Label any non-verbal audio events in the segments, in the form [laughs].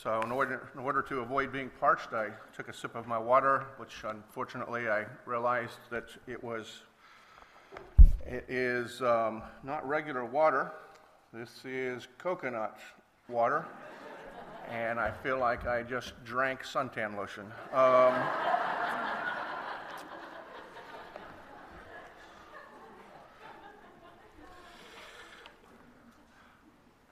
So, in order, in order to avoid being parched, I took a sip of my water, which unfortunately I realized that it was it is um, not regular water. This is coconut water, and I feel like I just drank suntan lotion. Um,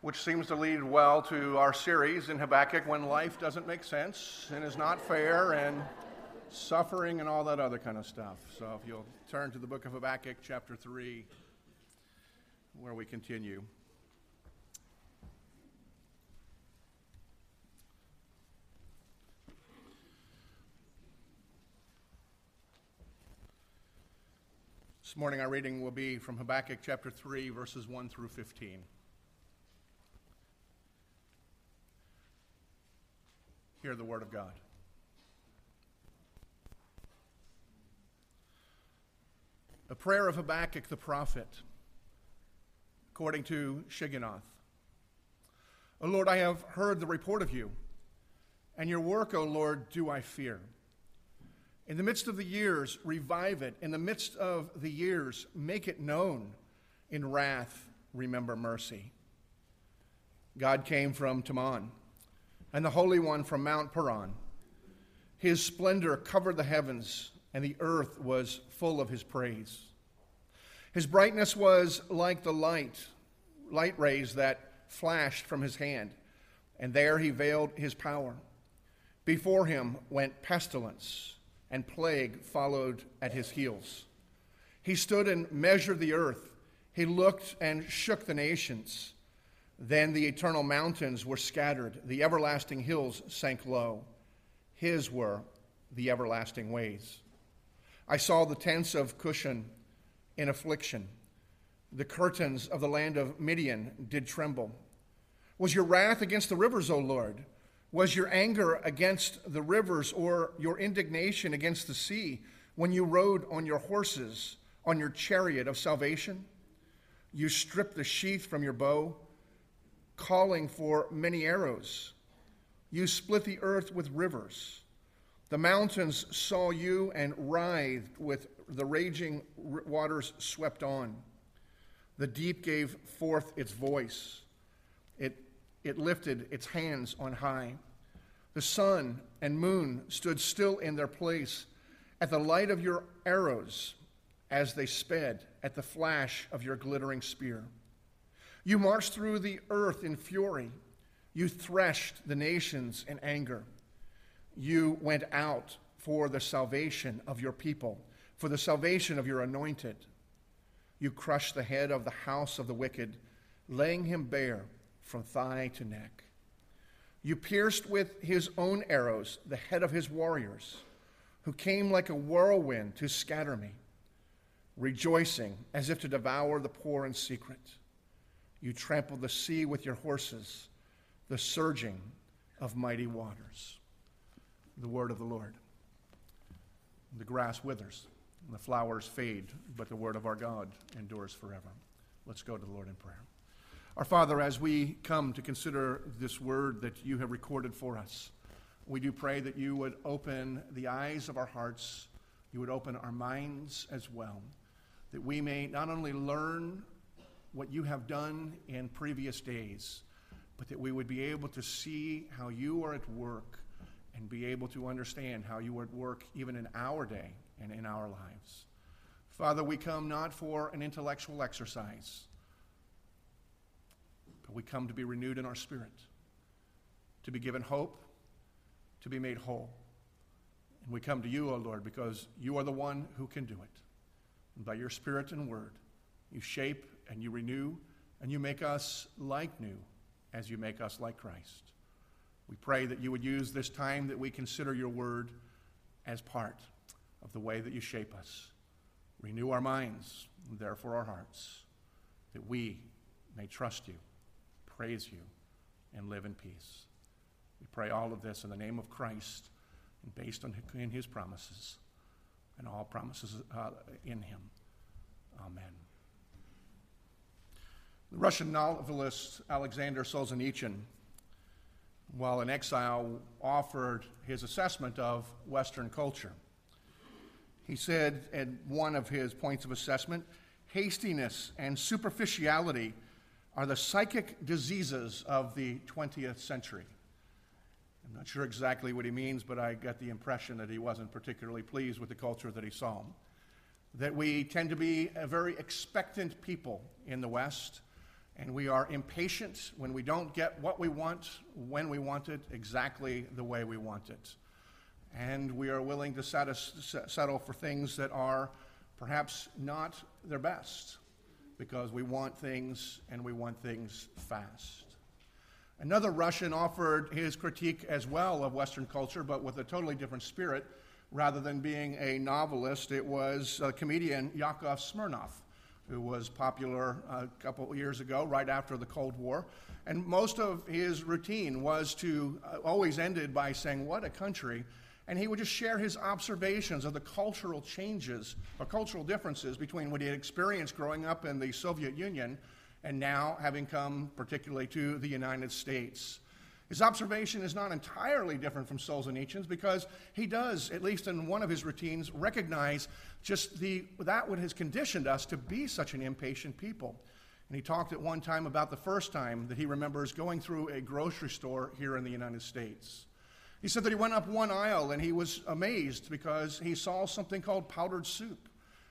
which seems to lead well to our series in Habakkuk when life doesn't make sense and is not fair and suffering and all that other kind of stuff. So if you'll turn to the book of Habakkuk, chapter 3, where we continue. This morning, our reading will be from Habakkuk chapter 3, verses 1 through 15. Hear the word of God. A prayer of Habakkuk the prophet, according to Shigionoth. O Lord, I have heard the report of you, and your work, O Lord, do I fear. In the midst of the years, revive it. In the midst of the years, make it known. In wrath, remember mercy. God came from Teman and the Holy One from Mount Paran. His splendor covered the heavens, and the earth was full of his praise. His brightness was like the light, light rays that flashed from his hand, and there he veiled his power. Before him went pestilence, and plague followed at his heels. He stood and measured the earth. He looked and shook the nations. Then the eternal mountains were scattered, the everlasting hills sank low. His were the everlasting ways. I saw the tents of Cushan in affliction. The curtains of the land of Midian did tremble. Was your wrath against the rivers, O Lord? Was your anger against the rivers, or your indignation against the sea, when you rode on your horses, on your chariot of salvation? You stripped the sheath from your bow calling for many arrows. You split the earth with rivers. The mountains saw you and writhed with the raging waters swept on. The deep gave forth its voice. It, it lifted its hands on high. The sun and moon stood still in their place at the light of your arrows as they sped at the flash of your glittering spear. You marched through the earth in fury. You threshed the nations in anger. You went out for the salvation of your people, for the salvation of your anointed. You crushed the head of the house of the wicked, laying him bare from thigh to neck. You pierced with his own arrows the head of his warriors, who came like a whirlwind to scatter me, rejoicing as if to devour the poor in secret. You trample the sea with your horses, the surging of mighty waters. The word of the Lord. The grass withers, and the flowers fade, but the word of our God endures forever. Let's go to the Lord in prayer. Our Father, as we come to consider this word that you have recorded for us, we do pray that you would open the eyes of our hearts, you would open our minds as well, that we may not only learn what you have done in previous days, but that we would be able to see how you are at work and be able to understand how you are at work even in our day and in our lives. Father, we come not for an intellectual exercise, but we come to be renewed in our spirit, to be given hope, to be made whole. And we come to you, O oh Lord, because you are the one who can do it. And by your spirit and word, you shape and you renew and you make us like new as you make us like Christ. We pray that you would use this time that we consider your word as part of the way that you shape us. Renew our minds, and therefore our hearts, that we may trust you, praise you, and live in peace. We pray all of this in the name of Christ and based on in his promises and all promises uh, in him. Amen. The Russian novelist Alexander Solzhenitsyn while in exile, offered his assessment of Western culture. He said at one of his points of assessment hastiness and superficiality are the psychic diseases of the 20th century. I'm not sure exactly what he means, but I got the impression that he wasn't particularly pleased with the culture that he saw. That we tend to be a very expectant people in the West, and we are impatient when we don't get what we want, when we want it, exactly the way we want it. And we are willing to settle for things that are perhaps not their best because we want things and we want things fast. Another Russian offered his critique as well of Western culture, but with a totally different spirit. Rather than being a novelist, it was a comedian Yakov Smirnoff, who was popular a couple years ago, right after the Cold War. And most of his routine was to uh, always ended by saying, What a country! And he would just share his observations of the cultural changes or cultural differences between what he had experienced growing up in the Soviet Union and now having come particularly to the United States. His observation is not entirely different from Solzhenitsyn's because he does, at least in one of his routines, recognize just the, that what has conditioned us to be such an impatient people. And he talked at one time about the first time that he remembers going through a grocery store here in the United States. He said that he went up one aisle and he was amazed because he saw something called powdered soup.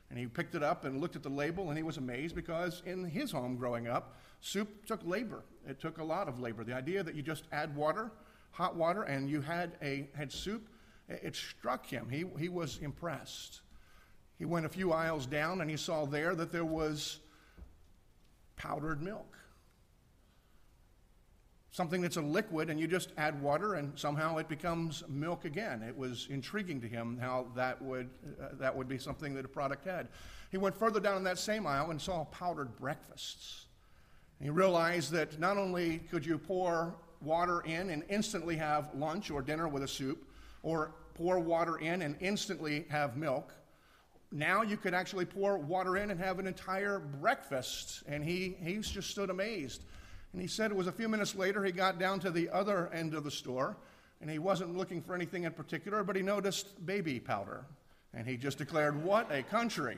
And he picked it up and looked at the label and he was amazed because in his home growing up, soup took labor. It took a lot of labor. The idea that you just add water, hot water, and you had, a, had soup, it struck him. He, he was impressed. He went a few aisles down and he saw there that there was powdered milk something that's a liquid and you just add water and somehow it becomes milk again. It was intriguing to him how that would, uh, that would be something that a product had. He went further down in that same aisle and saw powdered breakfasts. And he realized that not only could you pour water in and instantly have lunch or dinner with a soup, or pour water in and instantly have milk, now you could actually pour water in and have an entire breakfast. And he, he just stood amazed and he said it was a few minutes later he got down to the other end of the store and he wasn't looking for anything in particular, but he noticed baby powder. And he just declared, What a country!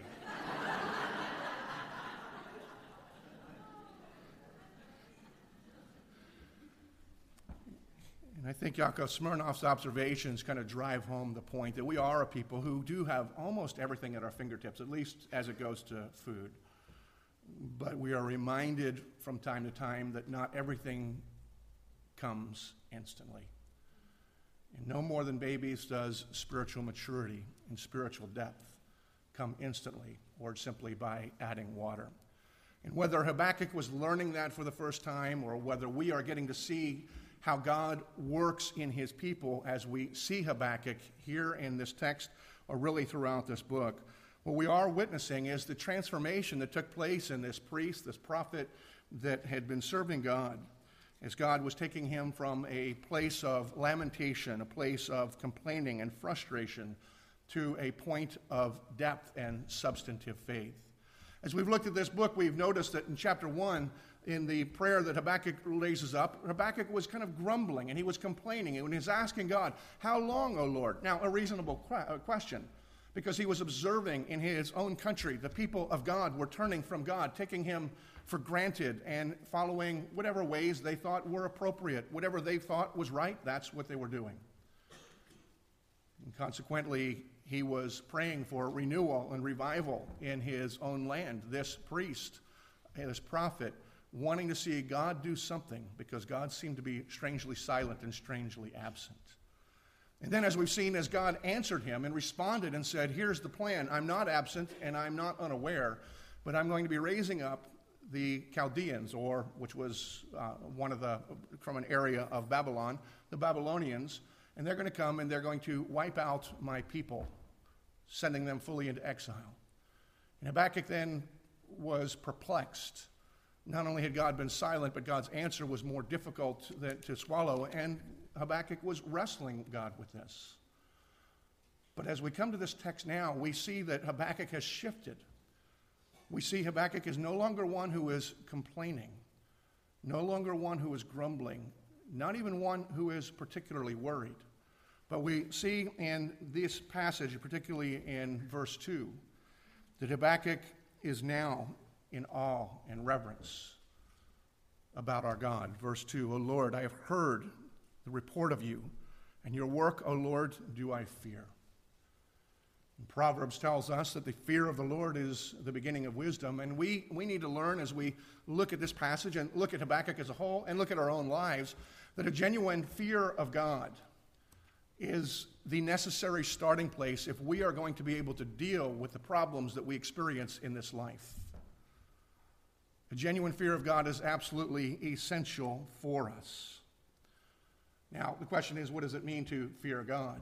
I think Yakov Smirnoff's observations kind of drive home the point that we are a people who do have almost everything at our fingertips, at least as it goes to food. But we are reminded from time to time that not everything comes instantly. And no more than babies does spiritual maturity and spiritual depth come instantly or simply by adding water. And whether Habakkuk was learning that for the first time or whether we are getting to see how God works in his people as we see Habakkuk here in this text or really throughout this book, what we are witnessing is the transformation that took place in this priest, this prophet that had been serving God, as God was taking him from a place of lamentation, a place of complaining and frustration, to a point of depth and substantive faith. As we've looked at this book, we've noticed that in chapter 1, in the prayer that Habakkuk raises up, Habakkuk was kind of grumbling and he was complaining and he was asking God, How long, O Lord? Now, a reasonable uh, question because he was observing in his own country the people of God were turning from God, taking him for granted, and following whatever ways they thought were appropriate. Whatever they thought was right, that's what they were doing. And consequently, he was praying for renewal and revival in his own land. This priest, this prophet, wanting to see God do something because God seemed to be strangely silent and strangely absent. And then, as we've seen, as God answered him and responded and said, Here's the plan. I'm not absent and I'm not unaware, but I'm going to be raising up the Chaldeans, or which was uh, one of the, from an area of Babylon, the Babylonians, and they're going to come and they're going to wipe out my people, sending them fully into exile. And Habakkuk then was perplexed. Not only had God been silent, but God's answer was more difficult than, to swallow, and Habakkuk was wrestling God with this. But as we come to this text now, we see that Habakkuk has shifted. We see Habakkuk is no longer one who is complaining, no longer one who is grumbling, not even one who is particularly worried. But we see in this passage, particularly in verse 2, that Habakkuk is now in awe and reverence about our God. Verse 2 O Lord, I have heard the report of you, and your work, O Lord, do I fear. And Proverbs tells us that the fear of the Lord is the beginning of wisdom, and we, we need to learn as we look at this passage and look at Habakkuk as a whole and look at our own lives that a genuine fear of God is the necessary starting place if we are going to be able to deal with the problems that we experience in this life. A genuine fear of God is absolutely essential for us. Now, the question is what does it mean to fear God?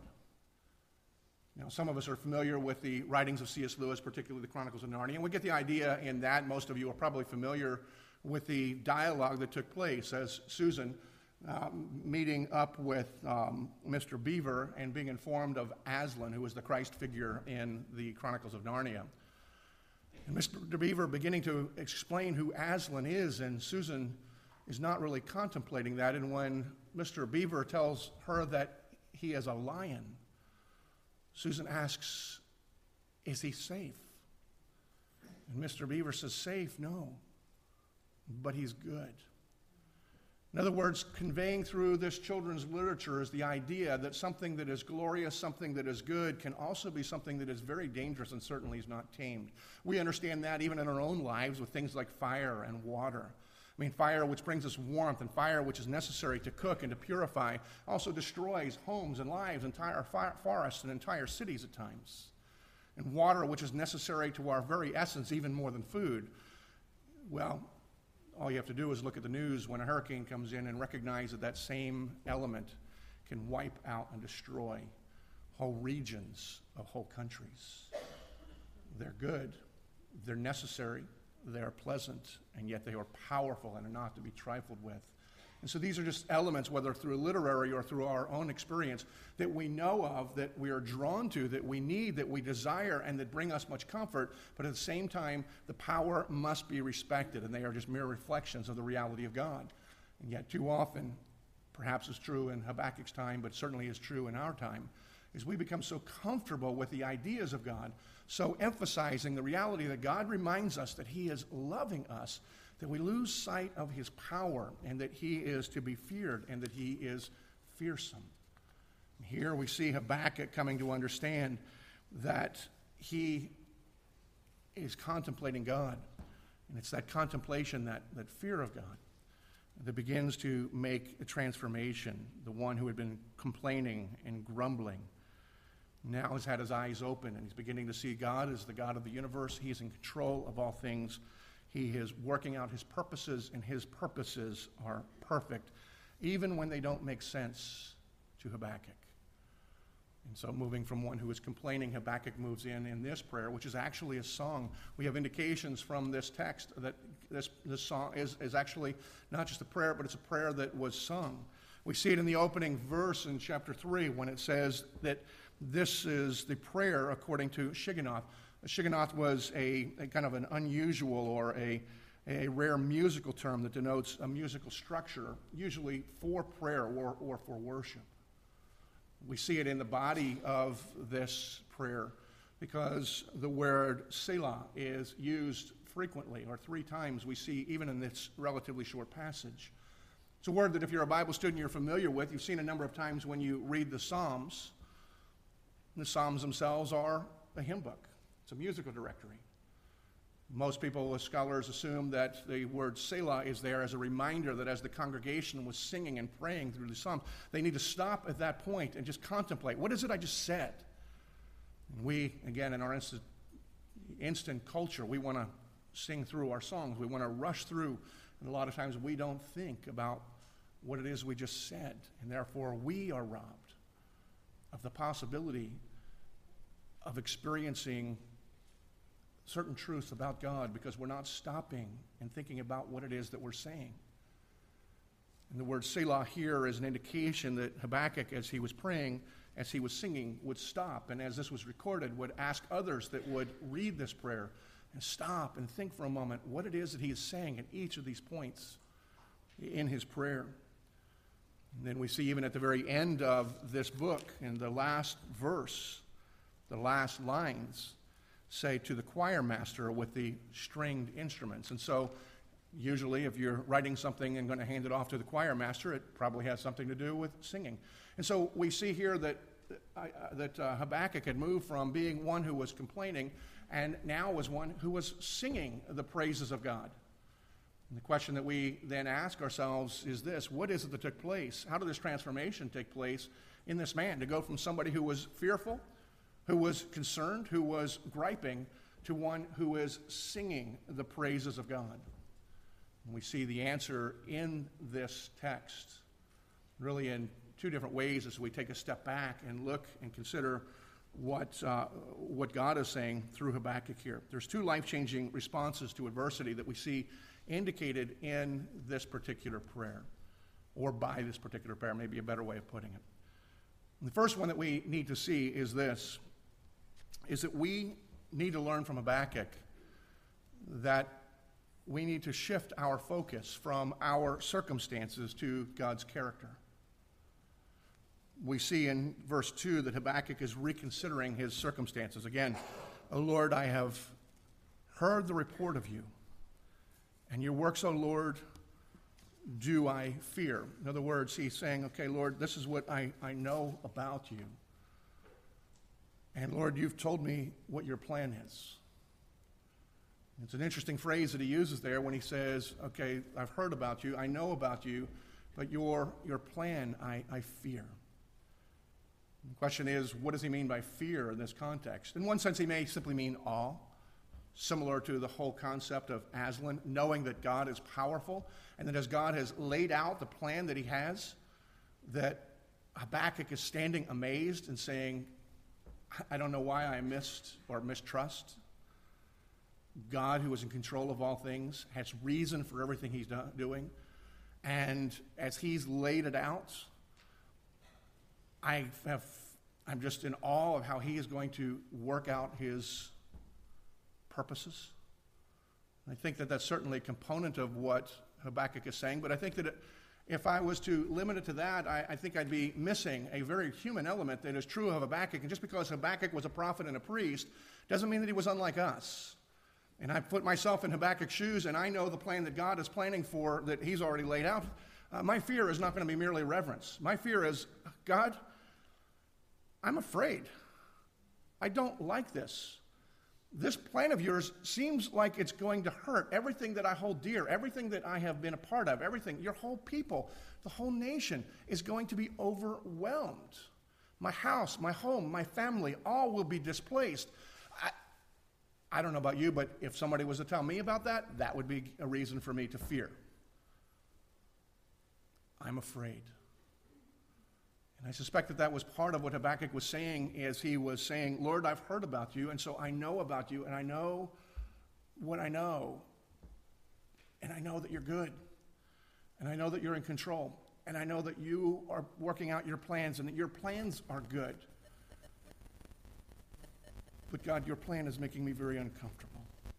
Now, some of us are familiar with the writings of C.S. Lewis, particularly the Chronicles of Narnia, and we get the idea in that. Most of you are probably familiar with the dialogue that took place as Susan um, meeting up with um, Mr. Beaver and being informed of Aslan, who was the Christ figure in the Chronicles of Narnia. And Mr. Beaver beginning to explain who Aslan is, and Susan is not really contemplating that. And when Mr. Beaver tells her that he is a lion, Susan asks, Is he safe? And Mr. Beaver says, Safe? No. But he's good. In other words, conveying through this children's literature is the idea that something that is glorious, something that is good, can also be something that is very dangerous and certainly is not tamed. We understand that even in our own lives with things like fire and water. I mean, fire, which brings us warmth, and fire, which is necessary to cook and to purify, also destroys homes and lives, entire forests and entire cities at times. And water, which is necessary to our very essence, even more than food. Well, all you have to do is look at the news when a hurricane comes in and recognize that that same element can wipe out and destroy whole regions of whole countries. They're good, they're necessary, they're pleasant, and yet they are powerful and are not to be trifled with. And so these are just elements, whether through literary or through our own experience, that we know of, that we are drawn to, that we need, that we desire, and that bring us much comfort. But at the same time, the power must be respected, and they are just mere reflections of the reality of God. And yet, too often, perhaps it's true in Habakkuk's time, but certainly is true in our time, is we become so comfortable with the ideas of God, so emphasizing the reality that God reminds us that He is loving us that we lose sight of his power and that he is to be feared and that he is fearsome. Here we see Habakkuk coming to understand that he is contemplating God. And it's that contemplation, that, that fear of God, that begins to make a transformation. The one who had been complaining and grumbling now has had his eyes open and he's beginning to see God as the God of the universe. He is in control of all things. He is working out his purposes, and his purposes are perfect, even when they don't make sense to Habakkuk. And so, moving from one who is complaining, Habakkuk moves in in this prayer, which is actually a song. We have indications from this text that this, this song is, is actually not just a prayer, but it's a prayer that was sung. We see it in the opening verse in chapter 3 when it says that this is the prayer according to Shigionoth. Shigionoth was a, a, kind of an unusual or a, a rare musical term that denotes a musical structure, usually for prayer or, or for worship. We see it in the body of this prayer because the word Selah is used frequently, or three times we see even in this relatively short passage. It's a word that if you're a Bible student you're familiar with, you've seen a number of times when you read the Psalms. The Psalms themselves are a hymn book. It's a musical directory. Most people, as scholars, assume that the word Selah is there as a reminder that as the congregation was singing and praying through the Psalms, they need to stop at that point and just contemplate what is it I just said? And we, again, in our instant, instant culture, we want to sing through our songs. We want to rush through. And a lot of times we don't think about what it is we just said. And therefore, we are robbed of the possibility of experiencing certain truths about God because we're not stopping and thinking about what it is that we're saying. And the word Selah here is an indication that Habakkuk, as he was praying, as he was singing, would stop. And as this was recorded, would ask others that would read this prayer and stop and think for a moment what it is that he is saying at each of these points in his prayer. And then we see even at the very end of this book, in the last verse, the last lines say to the choir master with the stringed instruments. And so, usually, if you're writing something and going to hand it off to the choir master, it probably has something to do with singing. And so, we see here that, uh, that uh, Habakkuk had moved from being one who was complaining and now was one who was singing the praises of God. And the question that we then ask ourselves is this What is it that took place? How did this transformation take place in this man to go from somebody who was fearful? Who was concerned, who was griping, to one who is singing the praises of God. And we see the answer in this text, really in two different ways as we take a step back and look and consider what, uh, what God is saying through Habakkuk here. There's two life changing responses to adversity that we see indicated in this particular prayer, or by this particular prayer, maybe a better way of putting it. The first one that we need to see is this is that we need to learn from Habakkuk that we need to shift our focus from our circumstances to God's character. We see in verse 2 that Habakkuk is reconsidering his circumstances. Again, O Lord, I have heard the report of you, and your works, O Lord, do I fear. In other words, he's saying, Okay, Lord, this is what I, I know about you. And Lord, you've told me what your plan is. It's an interesting phrase that he uses there when he says, Okay, I've heard about you, I know about you, but your, your plan I, I fear. The question is, what does he mean by fear in this context? In one sense, he may simply mean awe, similar to the whole concept of Aslan, knowing that God is powerful and that as God has laid out the plan that he has, that Habakkuk is standing amazed and saying, I don't know why I missed or mistrust. God, who is in control of all things, has reason for everything he's do- doing. And as he's laid it out, I have, I'm just in awe of how he is going to work out his purposes. I think that that's certainly a component of what Habakkuk is saying, but I think that it, if I was to limit it to that, I, I, think I'd be missing a very human element that is true of Habakkuk. And just because Habakkuk was a prophet and a priest doesn't mean that he was unlike us. And I put myself in Habakkuk's shoes, and I know the plan that God is planning for that he's already laid out. Uh, my fear is not going to be merely reverence. My fear is, God, I'm afraid. I don't like this this plan of yours seems like it's going to hurt everything that I hold dear, everything that I have been a part of, everything, your whole people, the whole nation is going to be overwhelmed. My house, my home, my family, all will be displaced. I, I don't know about you, but if somebody was to tell me about that, that would be a reason for me to fear. I'm afraid. And I suspect that that was part of what Habakkuk was saying as he was saying, Lord, I've heard about you, and so I know about you, and I know what I know. And I know that you're good. And I know that you're in control. And I know that you are working out your plans and that your plans are good. But God, your plan is making me very uncomfortable. I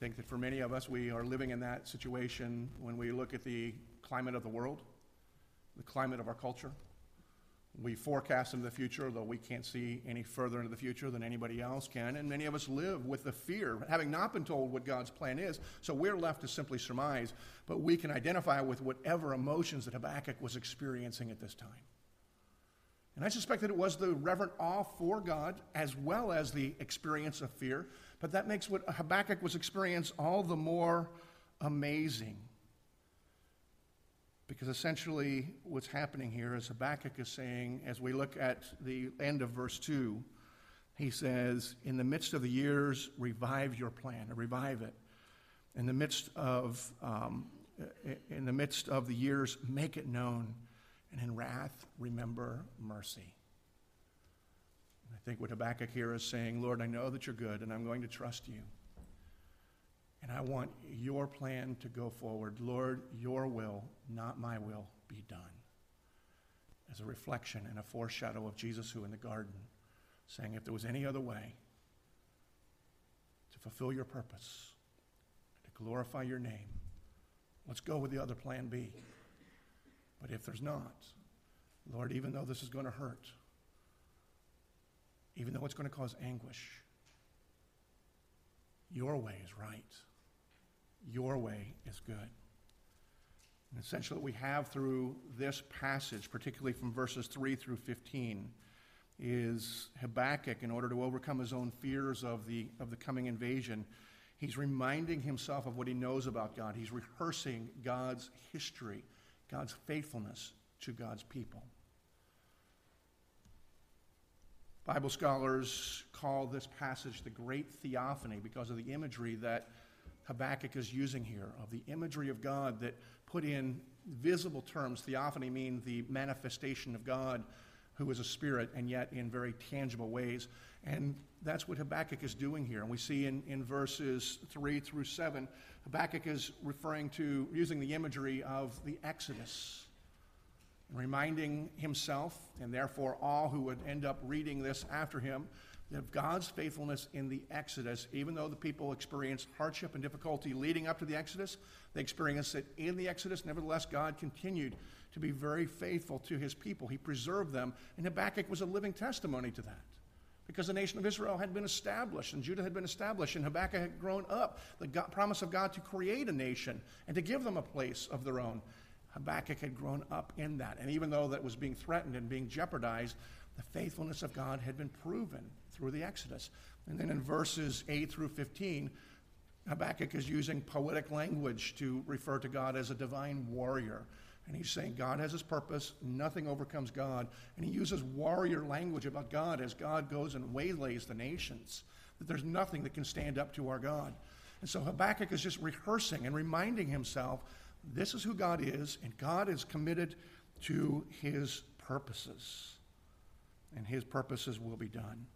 think that for many of us, we are living in that situation when we look at the climate of the world the climate of our culture. We forecast into the future, though we can't see any further into the future than anybody else can. And many of us live with the fear, having not been told what God's plan is. So we're left to simply surmise, but we can identify with whatever emotions that Habakkuk was experiencing at this time. And I suspect that it was the reverent awe for God as well as the experience of fear. But that makes what Habakkuk was experiencing all the more amazing. Because essentially, what's happening here is Habakkuk is saying, as we look at the end of verse 2, he says, In the midst of the years, revive your plan, revive it. In the midst of, um, in the midst of the years, make it known. And in wrath, remember mercy. I think what Habakkuk here is saying, Lord, I know that you're good, and I'm going to trust you. And I want your plan to go forward. Lord, your will, not my will, be done. As a reflection and a foreshadow of Jesus, who in the garden, saying, if there was any other way to fulfill your purpose, to glorify your name, let's go with the other plan B. But if there's not, Lord, even though this is going to hurt, even though it's going to cause anguish, your way is right. Your way is good. And essentially, what we have through this passage, particularly from verses 3 through 15, is Habakkuk, in order to overcome his own fears of the, of the coming invasion, he's reminding himself of what he knows about God. He's rehearsing God's history, God's faithfulness to God's people. Bible scholars call this passage the great theophany because of the imagery that Habakkuk is using here, of the imagery of God that put in visible terms. Theophany means the manifestation of God who is a spirit and yet in very tangible ways. And that's what Habakkuk is doing here. And we see in, in verses 3 through 7, Habakkuk is referring to, using the imagery of the Exodus, reminding himself, and therefore all who would end up reading this after him, of God's faithfulness in the Exodus, even though the people experienced hardship and difficulty leading up to the Exodus, they experienced it in the Exodus. Nevertheless, God continued to be very faithful to his people. He preserved them, and Habakkuk was a living testimony to that. Because the nation of Israel had been established and Judah had been established, and Habakkuk had grown up. The God, promise of God to create a nation and to give them a place of their own. Habakkuk had grown up in that. And even though that was being threatened and being jeopardized, the faithfulness of God had been proven through the Exodus. And then in verses 8 through 15, Habakkuk is using poetic language to refer to God as a divine warrior. And he's saying God has his purpose, nothing overcomes God. And he uses warrior language about God as God goes and waylays the nations, that there's nothing that can stand up to our God. And so Habakkuk is just rehearsing and reminding himself this is who God is, and God is committed to his purposes, and his purposes will be done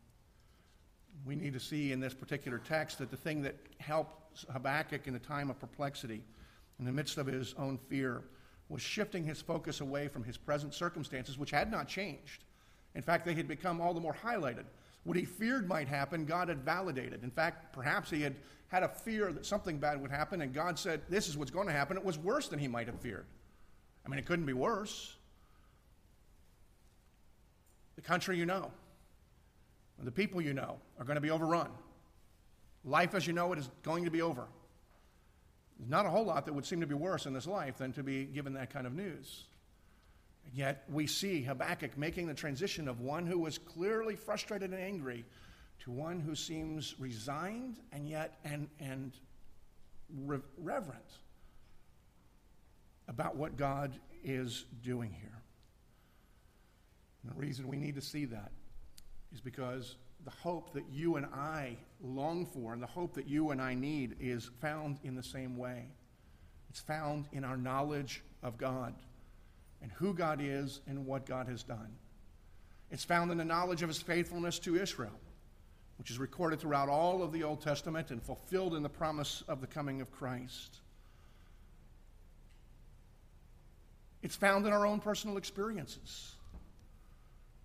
we need to see in this particular text that the thing that helped Habakkuk in the time of perplexity, in the midst of his own fear, was shifting his focus away from his present circumstances, which had not changed. In fact, they had become all the more highlighted. What he feared might happen, God had validated. In fact, perhaps he had had a fear that something bad would happen, and God said, This is what's going to happen. It was worse than he might have feared. I mean, it couldn't be worse. The country you know, the people you know are going to be overrun. Life as you know it is going to be over. There's not a whole lot that would seem to be worse in this life than to be given that kind of news. And yet we see Habakkuk making the transition of one who was clearly frustrated and angry to one who seems resigned and yet and, and reverent about what God is doing here. And the reason we need to see that is because the hope that you and I long for and the hope that you and I need is found in the same way. It's found in our knowledge of God and who God is and what God has done. It's found in the knowledge of his faithfulness to Israel, which is recorded throughout all of the Old Testament and fulfilled in the promise of the coming of Christ. It's found in our own personal experiences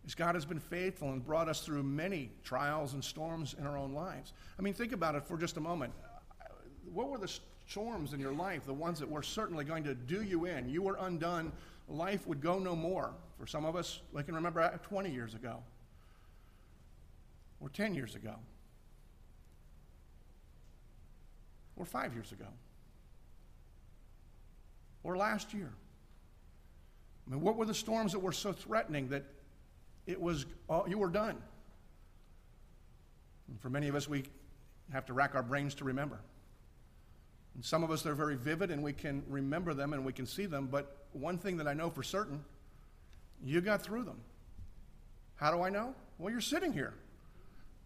is God has been faithful and brought us through many trials and storms in our own lives. I mean, think about it for just a moment. What were the storms in your life, the ones that were certainly going to do you in? You were undone, life would go no more. For some of us, I can remember 20 years ago, or 10 years ago, or five years ago, or last year. I mean, what were the storms that were so threatening that it was, all, you were done. And for many of us, we have to rack our brains to remember. And some of us, they're very vivid and we can remember them and we can see them, but one thing that I know for certain, you got through them. How do I know? Well, you're sitting here.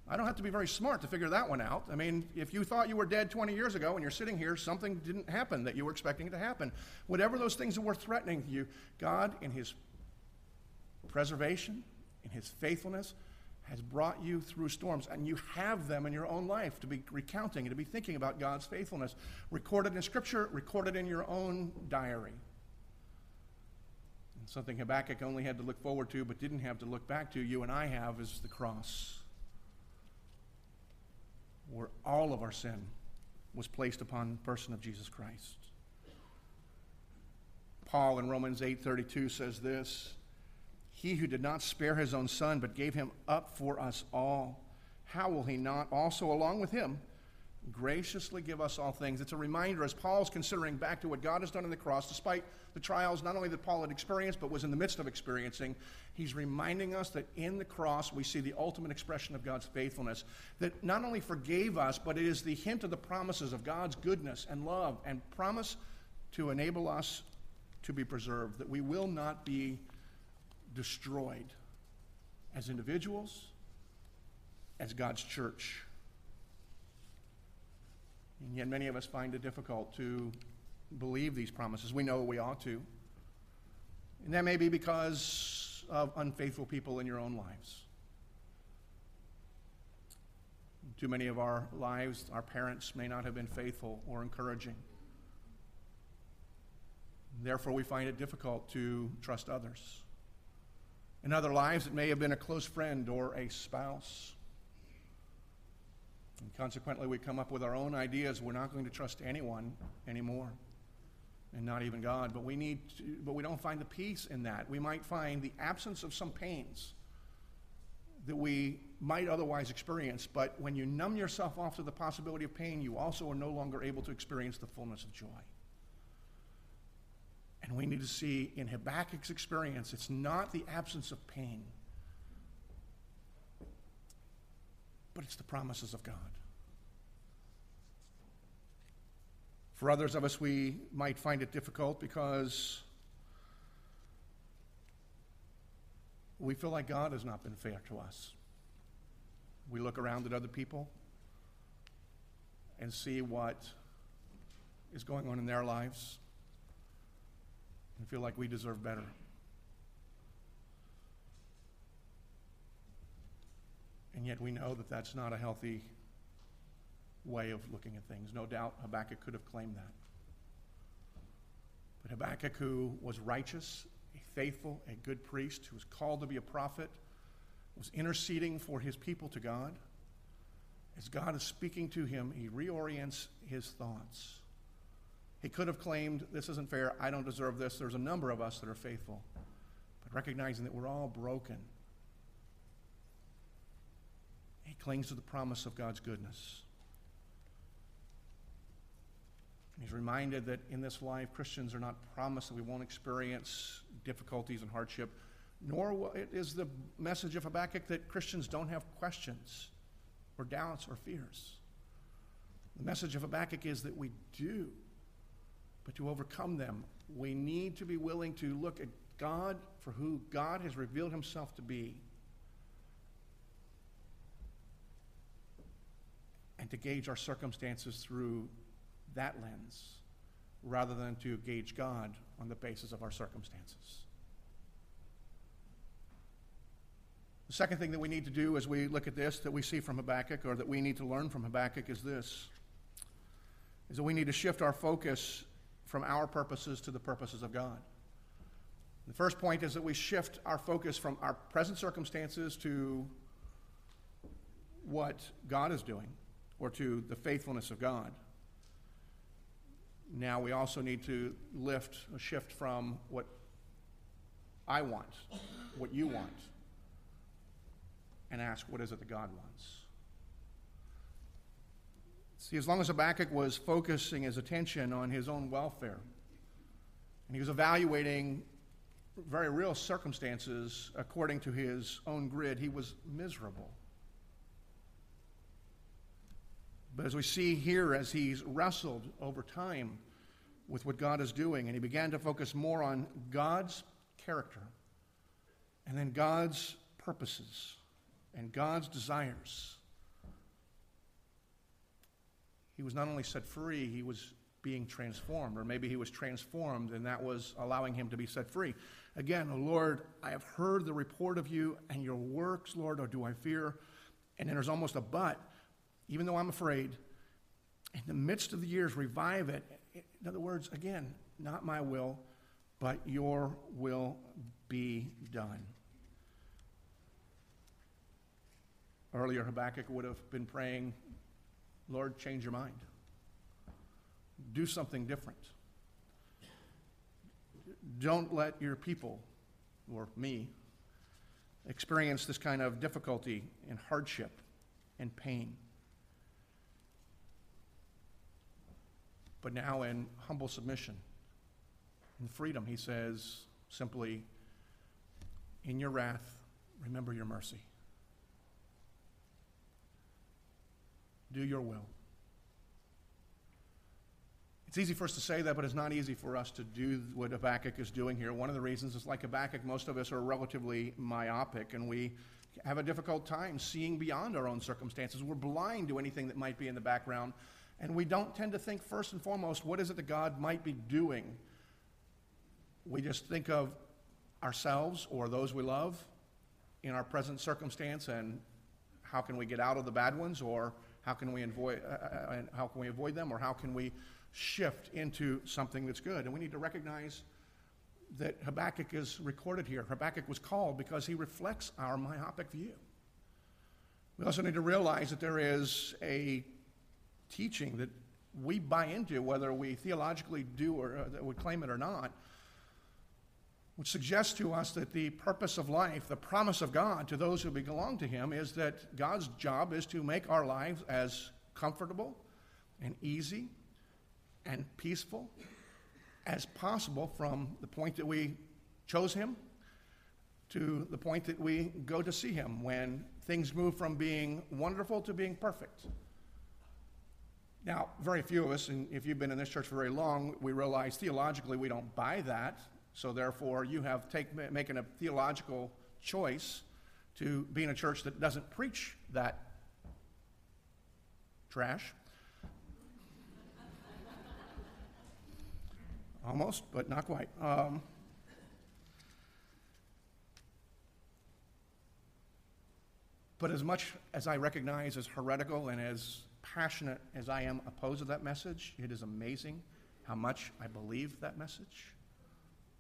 I don't have to be very smart to figure that one out. I mean, if you thought you were dead 20 years ago and you're sitting here, something didn't happen that you were expecting to happen. Whatever those things that were threatening you, God, in His preservation, in his faithfulness has brought you through storms, and you have them in your own life to be recounting and to be thinking about God's faithfulness, recorded in Scripture, recorded in your own diary. And something Habakkuk only had to look forward to but didn't have to look back to, you and I have, is the cross, where all of our sin was placed upon the person of Jesus Christ. Paul in Romans 8:32 says this, "He who did not spare his own son but gave him up for us all, how will he not also along with him graciously give us all things?" It's a reminder as Paul's considering back to what God has done on the cross despite the trials not only that Paul had experienced but was in the midst of experiencing, he's reminding us that in the cross we see the ultimate expression of God's faithfulness that not only forgave us but it is the hint of the promises of God's goodness and love and promise to enable us to be preserved, that we will not be destroyed as individuals, as God's church. And yet, many of us find it difficult to believe these promises. We know we ought to. And that may be because of unfaithful people in your own lives. Too many of our lives, our parents may not have been faithful or encouraging. Therefore, we find it difficult to trust others. In other lives, it may have been a close friend or a spouse. And consequently, we come up with our own ideas. We're not going to trust anyone anymore, and not even God. But we need, to, but we don't find the peace in that. We might find the absence of some pains that we might otherwise experience. But when you numb yourself off to the possibility of pain, you also are no longer able to experience the fullness of joy. And we need to see in Habakkuk's experience, it's not the absence of pain, but it's the promises of God. For others of us, we might find it difficult because we feel like God has not been fair to us. We look around at other people and see what is going on in their lives and feel like we deserve better. And yet we know that that's not a healthy way of looking at things. No doubt Habakkuk could have claimed that. But Habakkuk, who was righteous, a faithful, a good priest, who was called to be a prophet, was interceding for his people to God. As God is speaking to him, he reorients his thoughts. He could have claimed, This isn't fair, I don't deserve this. There's a number of us that are faithful. But recognizing that we're all broken, he clings to the promise of God's goodness. He's reminded that in this life, Christians are not promised that we won't experience difficulties and hardship, nor is the message of Habakkuk that Christians don't have questions or doubts or fears. The message of Habakkuk is that we do. But to overcome them, we need to be willing to look at God for who God has revealed himself to be. And to gauge our circumstances through that lens rather than to gauge God on the basis of our circumstances. The second thing that we need to do as we look at this that we see from Habakkuk or that we need to learn from Habakkuk is this is that we need to shift our focus from our purposes to the purposes of God. The first point is that we shift our focus from our present circumstances to what God is doing or to the faithfulness of God. Now we also need to lift, a shift from what I want, what you want, and ask what is it that God wants. See, as long as Habakkuk was focusing his attention on his own welfare, and he was evaluating very real circumstances according to his own grid, he was miserable. But as we see here, as he's wrestled over time with what God is doing, and he began to focus more on God's character, and then God's purposes, and God's desires he was not only set free, he was being transformed, or maybe he was transformed and that was allowing him to be set free. Again, oh Lord, I have heard the report of you and your works, Lord, or do I fear? And then there's almost a but, even though I'm afraid. In the midst of the years, revive it. In other words, again, not my will, but your will be done. Earlier, Habakkuk would have been praying, Lord, change your mind. Do something different. don't let your people, or me, experience this kind of difficulty and hardship and pain. But now, in humble submission and freedom, he says simply, In your wrath, remember your mercy. Do your will. It's easy for us to say that, but it's not easy for us to do what Habakkuk is doing here. One of the reasons is like Habakkuk, most of us are relatively myopic and we have a difficult time seeing beyond our own circumstances. We're blind to anything that might be in the background, and we don't tend to think first and foremost, what is it that God might be doing? We just think of ourselves or those we love in our present circumstance and how can we get out of the bad ones or how can we avoid, uh, uh how can we avoid them or how can we shift into something that's good. And we need to recognize that Habakkuk is recorded here. Habakkuk was called because he reflects our myopic view. We also need to realize that there is a teaching that we buy into, whether we theologically do or uh, would claim it or not, which suggests to us that the purpose of life, the promise of God to those who belong to Him, is that God's job is to make our lives as comfortable and easy and peaceful as possible from the point that we chose Him to the point that we go to see Him when things move from being wonderful to being perfect. Now, very few of us, and if you've been in this church for very long, we realize theologically we don't buy that. So, therefore, you have take, making a theological choice to be in a church that doesn't preach that trash. [laughs] Almost, but not quite. Um, but as much as I recognize as heretical and as passionate as I am opposed to that message, it is amazing how much I believe that message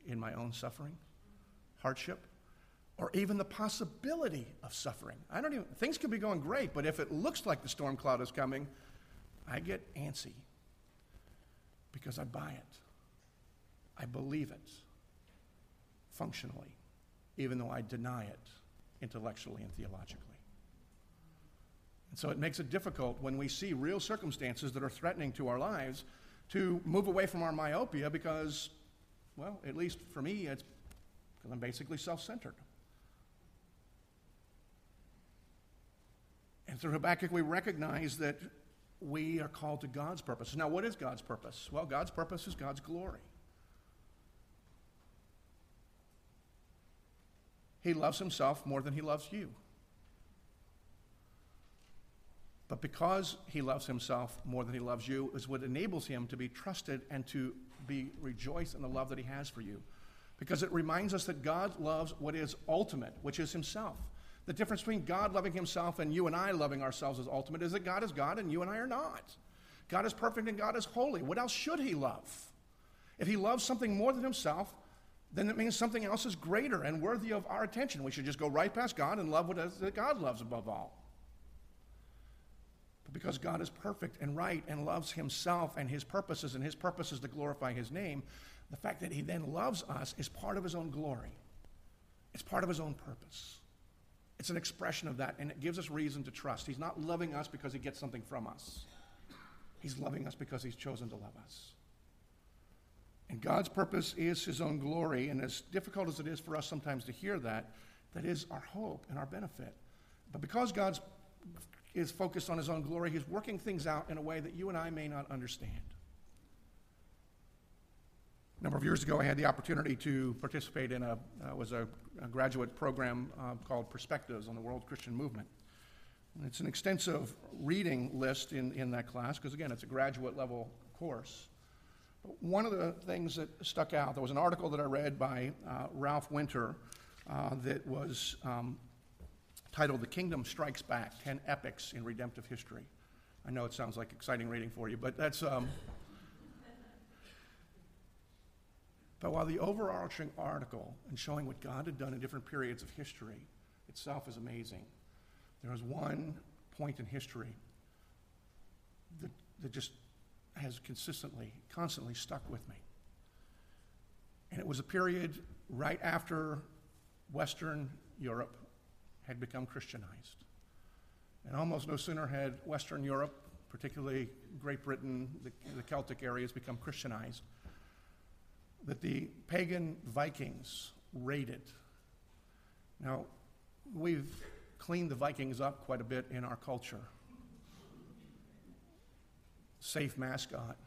in my own suffering, hardship, or even the possibility of suffering. I don't even, things could be going great, but if it looks like the storm cloud is coming, I get antsy because I buy it. I believe it functionally, even though I deny it intellectually and theologically. And so it makes it difficult when we see real circumstances that are threatening to our lives to move away from our myopia because, well, at least for me, it's because I'm basically self centered. And through Habakkuk, we recognize that we are called to God's purpose. Now, what is God's purpose? Well, God's purpose is God's glory. He loves himself more than he loves you. But because he loves himself more than he loves you is what enables him to be trusted and to be rejoiced in the love that he has for you. Because it reminds us that God loves what is ultimate, which is himself. The difference between God loving himself and you and I loving ourselves as ultimate is that God is God and you and I are not. God is perfect and God is holy. What else should he love? If he loves something more than himself, then it means something else is greater and worthy of our attention. We should just go right past God and love what God loves above all. Because God is perfect and right and loves himself and his purposes, and his purposes to glorify his name, the fact that he then loves us is part of his own glory. It's part of his own purpose. It's an expression of that, and it gives us reason to trust. He's not loving us because he gets something from us, he's loving us because he's chosen to love us. And God's purpose is his own glory. And as difficult as it is for us sometimes to hear that, that is our hope and our benefit. But because God is focused on his own glory, he's working things out in a way that you and I may not understand. A number of years ago, I had the opportunity to participate in a uh, was a, a, graduate program uh, called Perspectives on the World Christian Movement. And it's an extensive reading list in, in that class because, again, it's a graduate level course. One of the things that stuck out, there was an article that I read by uh, Ralph Winter uh, that was um, titled The Kingdom Strikes Back 10 Epochs in Redemptive History. I know it sounds like exciting reading for you, but that's. Um, but while the overarching article and showing what God had done in different periods of history itself is amazing, there was one point in history that, that just has consistently, constantly stuck with me. And it was a period right after Western Europe had become Christianized. And almost no sooner had Western Europe, particularly Great Britain, the, the Celtic areas, become Christianized, that the pagan Vikings raided. Now, we've cleaned the Vikings up quite a bit in our culture. Safe mascot.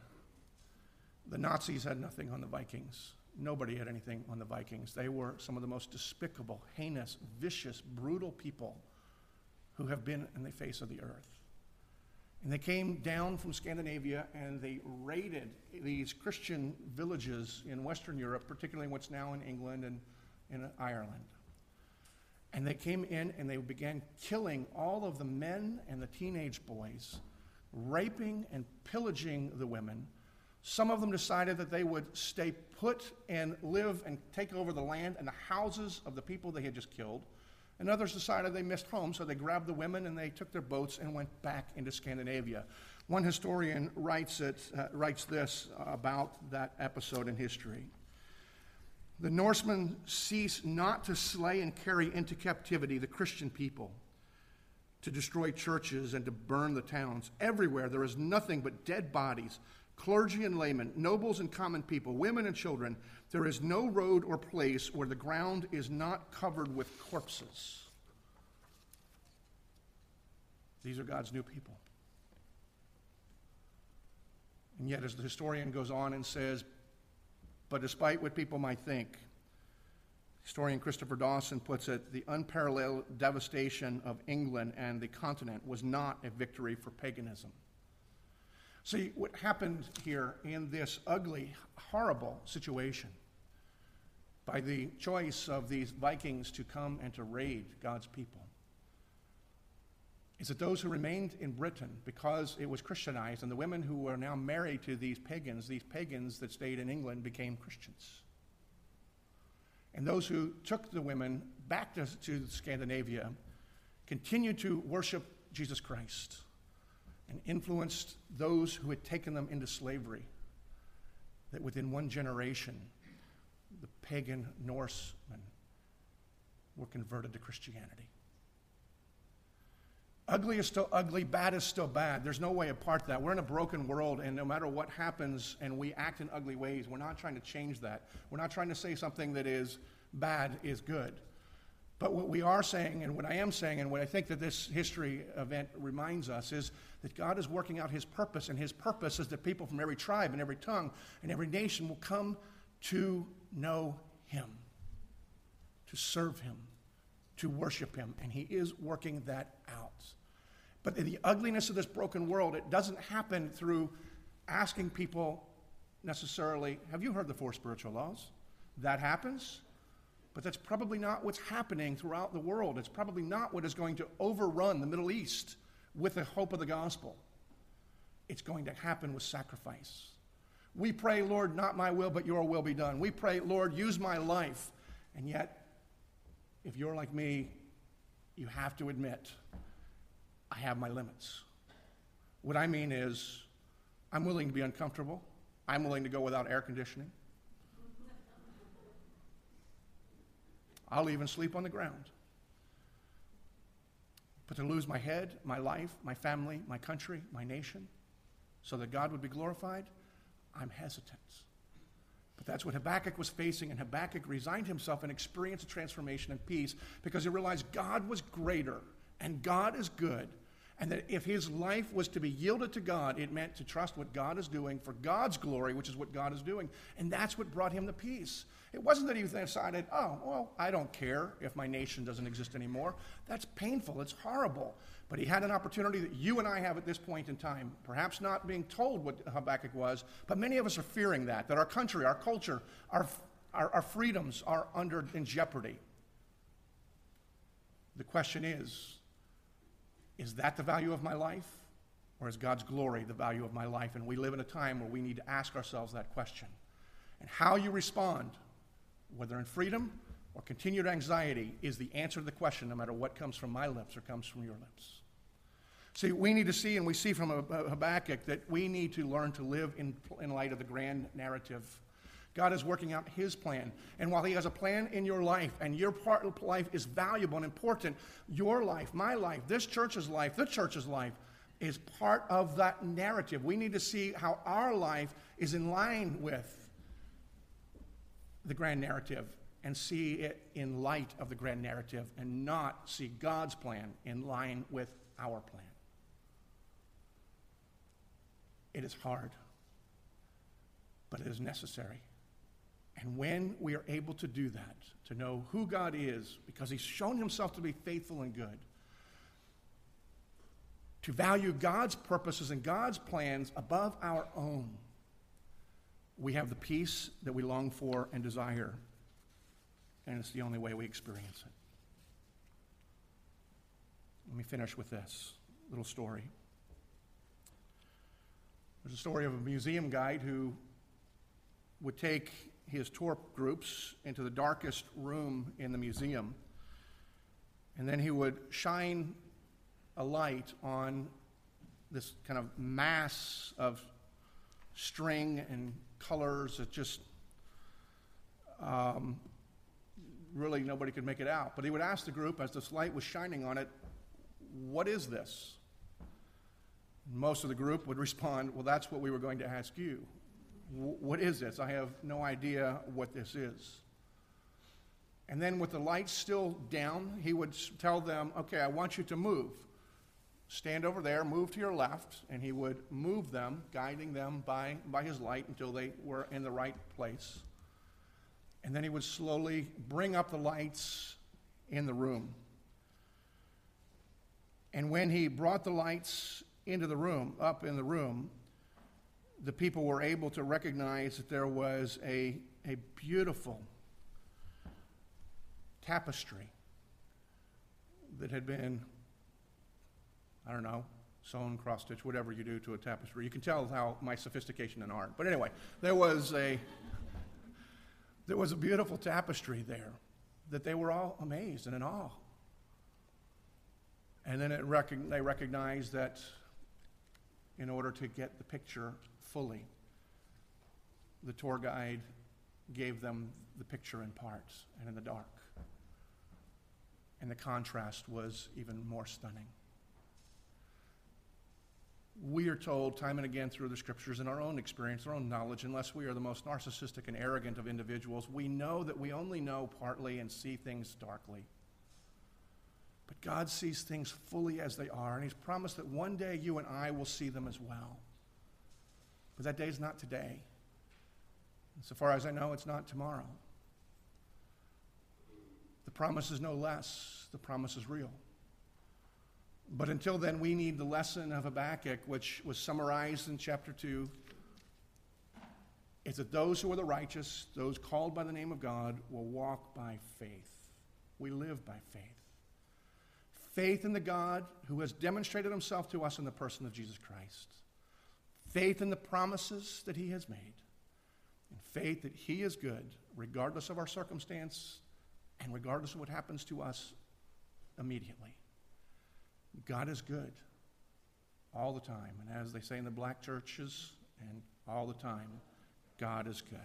The Nazis had nothing on the Vikings. Nobody had anything on the Vikings. They were some of the most despicable, heinous, vicious, brutal people who have been in the face of the earth. And they came down from Scandinavia and they raided these Christian villages in Western Europe, particularly what's now in England and in Ireland. And they came in and they began killing all of the men and the teenage boys, raping and pillaging the women some of them decided that they would stay put and live and take over the land and the houses of the people they had just killed. And others decided they missed home, so they grabbed the women and they took their boats and went back into Scandinavia. One historian writes, it, uh, writes this about that episode in history. The Norsemen ceased not to slay and carry into captivity the Christian people, to destroy churches and to burn the towns. Everywhere there is nothing but dead bodies clergy and laymen, nobles and common people, women and children, there is no road or place where the ground is not covered with corpses. These are God's new people. And yet, as the historian goes on and says, but despite what people might think, historian Christopher Dawson puts it, the unparalleled devastation of England and the continent was not a victory for paganism. See, what happened here in this ugly, horrible situation by the choice of these Vikings to come and to raid God's people is that those who remained in Britain because it was Christianized, and the women who were now married to these pagans, these pagans that stayed in England, became Christians. And those who took the women back to, to Scandinavia continued to worship Jesus Christ and influenced those who had taken them into slavery. That within one generation, the pagan Norsemen were converted to Christianity. Ugly is still ugly, bad is still bad. There's no way apart that. We're in a broken world, and no matter what happens and we act in ugly ways, we're not trying to change that. We're not trying to say something that is bad is good. But what we are saying, and what I am saying, and what I think that this history event reminds us, is that God is working out His purpose, and His purpose is that people from every tribe and every tongue and every nation will come to know Him, to serve Him, to worship Him, and He is working that out. But the ugliness of this broken world, it doesn't happen through asking people necessarily, Have you heard the four spiritual laws? That happens but that's probably not what's happening throughout the world. It's probably not what is going to overrun the Middle East with the hope of the gospel. It's going to happen with sacrifice. We pray, Lord, not my will, but your will be done. We pray, Lord, use my life. And yet, if you're like me, you have to admit, I have my limits. What I mean is, I'm willing to be uncomfortable. I'm willing to go without air conditioning. I'll even sleep on the ground. But to lose my head, my life, my family, my country, my nation, so that God would be glorified, I'm hesitant. But that's what Habakkuk was facing, and Habakkuk resigned himself and experienced a transformation and peace because he realized God was greater and God is good. And that if his life was to be yielded to God, it meant to trust what God is doing for God's glory, which is what God is doing. And that's what brought him the peace. It wasn't that he decided, oh, well, I don't care if my nation doesn't exist anymore. That's painful, it's horrible. But he had an opportunity that you and I have at this point in time, perhaps not being told what Habakkuk was, but many of us are fearing that, that our country, our culture, our, our, our freedoms are under in jeopardy. The question is, is that the value of my life? Or is God's glory the value of my life? And we live in a time where we need to ask ourselves that question. And how you respond whether in freedom or continued anxiety, is the answer to the question, no matter what comes from my lips or comes from your lips. See, we need to see, and we see from Habakkuk, that we need to learn to live in, in light of the grand narrative. God is working out His plan. And while He has a plan in your life, and your part of life is valuable and important, your life, my life, this church's life, the church's life, is part of that narrative. We need to see how our life is in line with the grand narrative and see it in light of the grand narrative and not see God's plan in line with our plan. It is hard, but it is necessary. And when we are able to do that, to know who God is, because He's shown Himself to be faithful and good, to value God's purposes and God's plans above our own, we have the peace that we long for and desire. And it's the only way we experience it. Let me finish with this little story. There's a story of a museum guide who would take his tour groups into the darkest room in the museum, and then he would shine a light on this kind of mass of string and colors that just um, really nobody could make it out. But he would ask the group as this light was shining on it, What is this? Most of the group would [laughs] respond, Well, that's what we were going to ask you. What is this? I have no idea what this is. And then, with the lights still down, he would tell them, Okay, I want you to move. Stand over there, move to your left, and he would move them, guiding them by, by his light until they were in the right place. And then he would slowly bring up the lights in the room. And when he brought the lights into the room, up in the room, the people were able to recognize that there was a, a beautiful tapestry that had been I don't know, sewn, cross stitch, whatever you do to a tapestry. You can tell how my sophistication in art. But anyway, there was a there was a beautiful tapestry there that they were all amazed and in awe. And then rec- they recognized that in order to get the picture fully, the tour guide gave them the picture in parts and in the dark. And the contrast was even more stunning we are told time and again through the scriptures in our own experience, our own knowledge, unless we are the most narcissistic and arrogant of individuals, we know that we only know partly and see things darkly. But God sees things fully as they are, and He's promised that one day you and I will see them as well. But that day is not today. And so far as I know, it's not tomorrow. The promise is no less, the promise is real. But until then, we need the lesson of Habakkuk, which was summarized in chapter 2. Is that those who are the righteous, those called by the name of God, will walk by faith. We live by faith. Faith in the God who has demonstrated himself to us in the person of Jesus Christ. Faith in the promises that he has made. And faith that he is good, regardless of our circumstance and regardless of what happens to us immediately. God is good all the time. And as they say in the black churches, and all the time, God is good.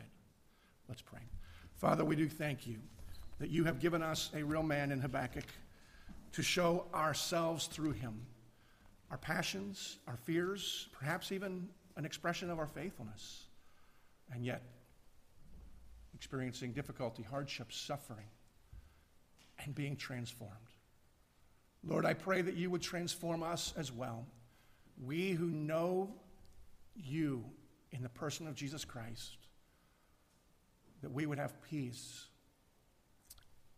Let's pray. Father, we do thank you that you have given us a real man in Habakkuk to show ourselves through him, our passions, our fears, perhaps even an expression of our faithfulness, and yet experiencing difficulty, hardship, suffering, and being transformed. Lord, I pray that you would transform us as well. We who know you in the person of Jesus Christ, that we would have peace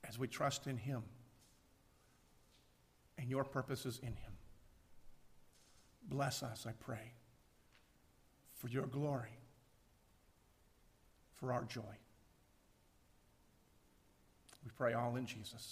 as we trust in him and your purposes in him. Bless us, I pray, for your glory, for our joy. We pray all in Jesus.